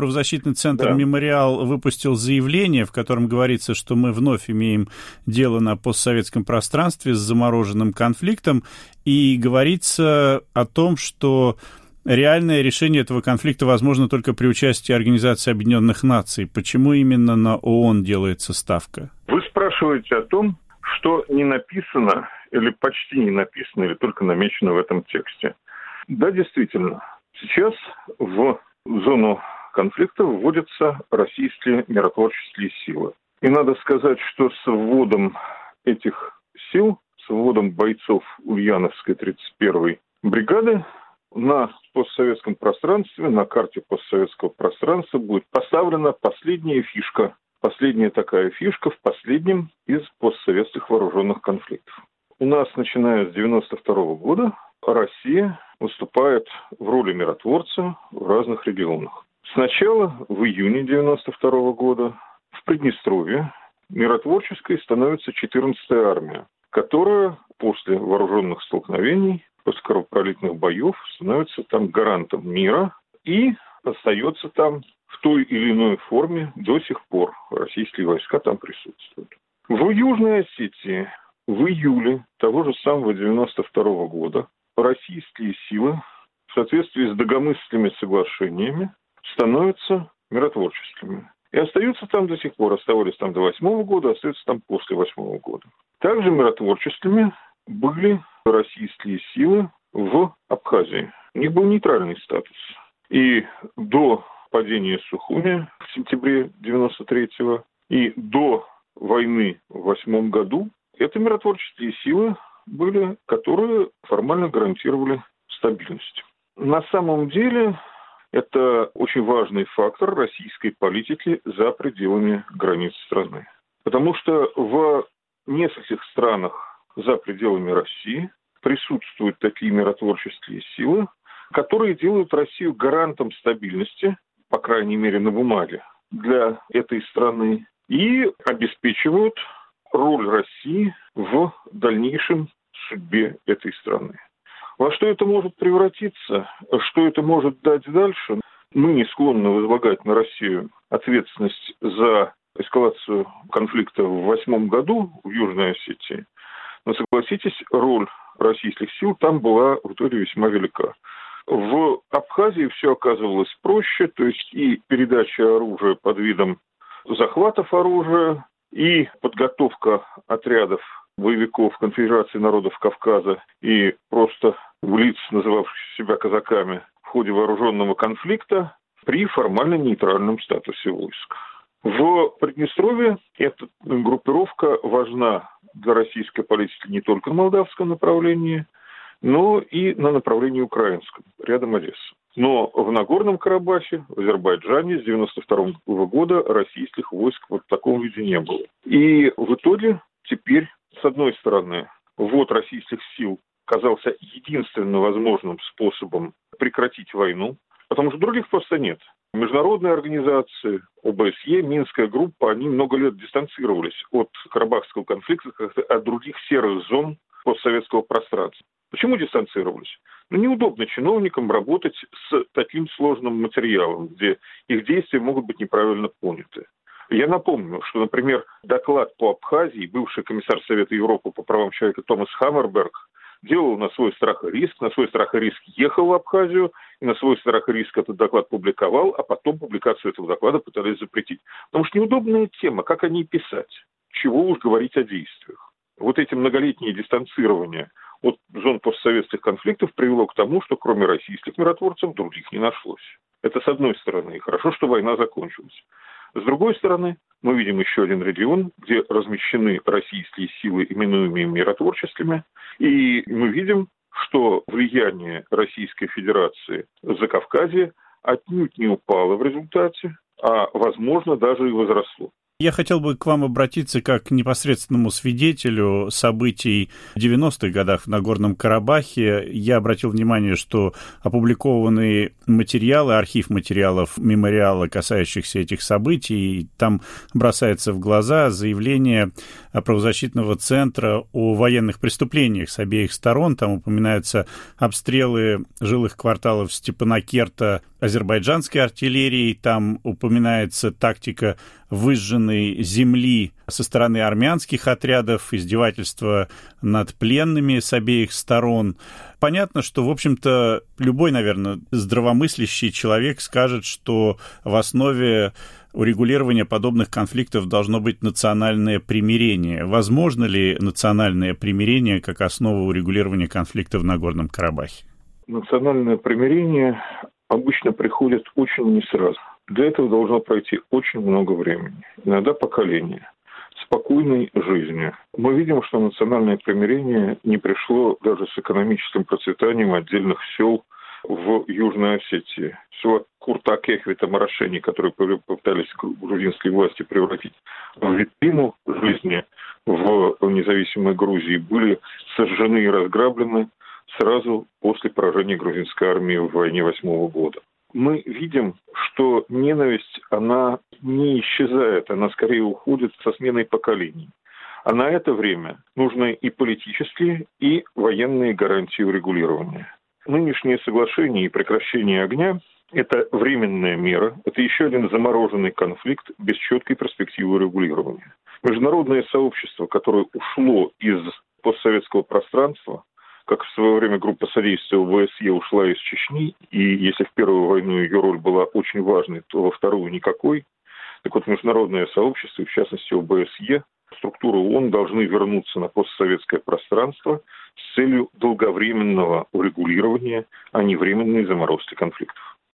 правозащитный центр да. «Мемориал» выпустил заявление, в котором говорится, что мы вновь имеем дело на постсоветском пространстве с замороженным конфликтом, и говорится о том, что реальное решение этого конфликта возможно только при участии Организации Объединенных Наций. Почему именно на ООН делается ставка? Вы спрашиваете о том, что не написано или почти не написано, или только намечено в этом тексте. Да, действительно, сейчас в зону конфликта вводятся российские миротворческие силы. И надо сказать, что с вводом этих сил, с вводом бойцов Ульяновской 31-й бригады на постсоветском пространстве, на карте постсоветского пространства будет поставлена последняя фишка, последняя такая фишка в последнем из постсоветских вооруженных конфликтов. У нас, начиная с 92 года, Россия выступает в роли миротворца в разных регионах. Сначала в июне 92 года в Приднестровье миротворческой становится 14-я армия, которая после вооруженных столкновений после кровопролитных боев становится там гарантом мира и остается там в той или иной форме до сих пор. Российские войска там присутствуют. В Южной Осетии в июле того же самого 92 -го года российские силы в соответствии с догомысленными соглашениями становятся миротворческими. И остаются там до сих пор, оставались там до восьмого года, остаются там после восьмого года. Также миротворческими были российские силы в Абхазии. У них был нейтральный статус. И до падения Сухуми в сентябре 93-го и до войны в восьмом году это миротворческие силы были, которые формально гарантировали стабильность. На самом деле это очень важный фактор российской политики за пределами границ страны. Потому что в нескольких странах за пределами России присутствуют такие миротворческие силы, которые делают Россию гарантом стабильности, по крайней мере на бумаге, для этой страны и обеспечивают роль России в дальнейшем судьбе этой страны. Во что это может превратиться, что это может дать дальше, мы не склонны возлагать на Россию ответственность за эскалацию конфликта в восьмом году в Южной Осетии – но согласитесь, роль российских сил там была в итоге весьма велика. В Абхазии все оказывалось проще, то есть и передача оружия под видом захватов оружия, и подготовка отрядов боевиков Конфедерации народов Кавказа и просто в лиц, называвших себя казаками, в ходе вооруженного конфликта при формально нейтральном статусе войск. В Приднестровье эта группировка важна для российской политики не только в молдавском направлении, но и на направлении украинском, рядом Одесса. Но в Нагорном Карабахе, в Азербайджане с 1992 года российских войск вот в таком виде не было. И в итоге теперь, с одной стороны, ввод российских сил казался единственным возможным способом прекратить войну, потому что других просто нет. Международные организации, ОБСЕ, Минская группа, они много лет дистанцировались от Карабахского конфликта, как от других серых зон постсоветского пространства. Почему дистанцировались? Ну, неудобно чиновникам работать с таким сложным материалом, где их действия могут быть неправильно поняты. Я напомню, что, например, доклад по Абхазии бывший комиссар Совета Европы по правам человека Томас Хаммерберг делал на свой страх и риск, на свой страх и риск ехал в Абхазию, и на свой страх и риск этот доклад публиковал, а потом публикацию этого доклада пытались запретить. Потому что неудобная тема, как о ней писать, чего уж говорить о действиях. Вот эти многолетние дистанцирования от зон постсоветских конфликтов привело к тому, что кроме российских миротворцев других не нашлось. Это с одной стороны. Хорошо, что война закончилась. С другой стороны, мы видим еще один регион, где размещены российские силы, именуемые миротворческими, и мы видим, что влияние Российской Федерации за Кавказе отнюдь не упало в результате, а, возможно, даже и возросло. Я хотел бы к вам обратиться как к непосредственному свидетелю событий в 90-х годах в Нагорном Карабахе. Я обратил внимание, что опубликованные материалы, архив материалов мемориала, касающихся этих событий, там бросается в глаза заявление правозащитного центра о военных преступлениях с обеих сторон. Там упоминаются обстрелы жилых кварталов Степанакерта азербайджанской артиллерией, там упоминается тактика выжженной земли со стороны армянских отрядов, издевательства над пленными с обеих сторон. Понятно, что, в общем-то, любой, наверное, здравомыслящий человек скажет, что в основе урегулирования подобных конфликтов должно быть национальное примирение. Возможно ли национальное примирение как основа урегулирования конфликта в Нагорном Карабахе? Национальное примирение обычно приходит очень не сразу. Для этого должно пройти очень много времени, иногда поколения спокойной жизни. Мы видим, что национальное примирение не пришло даже с экономическим процветанием отдельных сел в Южной Осетии. Все Курта Кехвита Марашени, которые попытались грузинские власти превратить в витрину жизни в независимой Грузии, были сожжены и разграблены сразу после поражения грузинской армии в войне восьмого года. Мы видим, что ненависть, она не исчезает, она скорее уходит со сменой поколений. А на это время нужны и политические, и военные гарантии урегулирования. Нынешнее соглашение и прекращение огня – это временная мера, это еще один замороженный конфликт без четкой перспективы регулирования. Международное сообщество, которое ушло из постсоветского пространства, как в свое время группа содействия ОБСЕ ушла из Чечни, и если в первую войну ее роль была очень важной, то во вторую никакой. Так вот, международное сообщество, в частности ОБСЕ, структуры ООН должны вернуться на постсоветское пространство с целью долговременного урегулирования, а не временной заморозки конфликтов.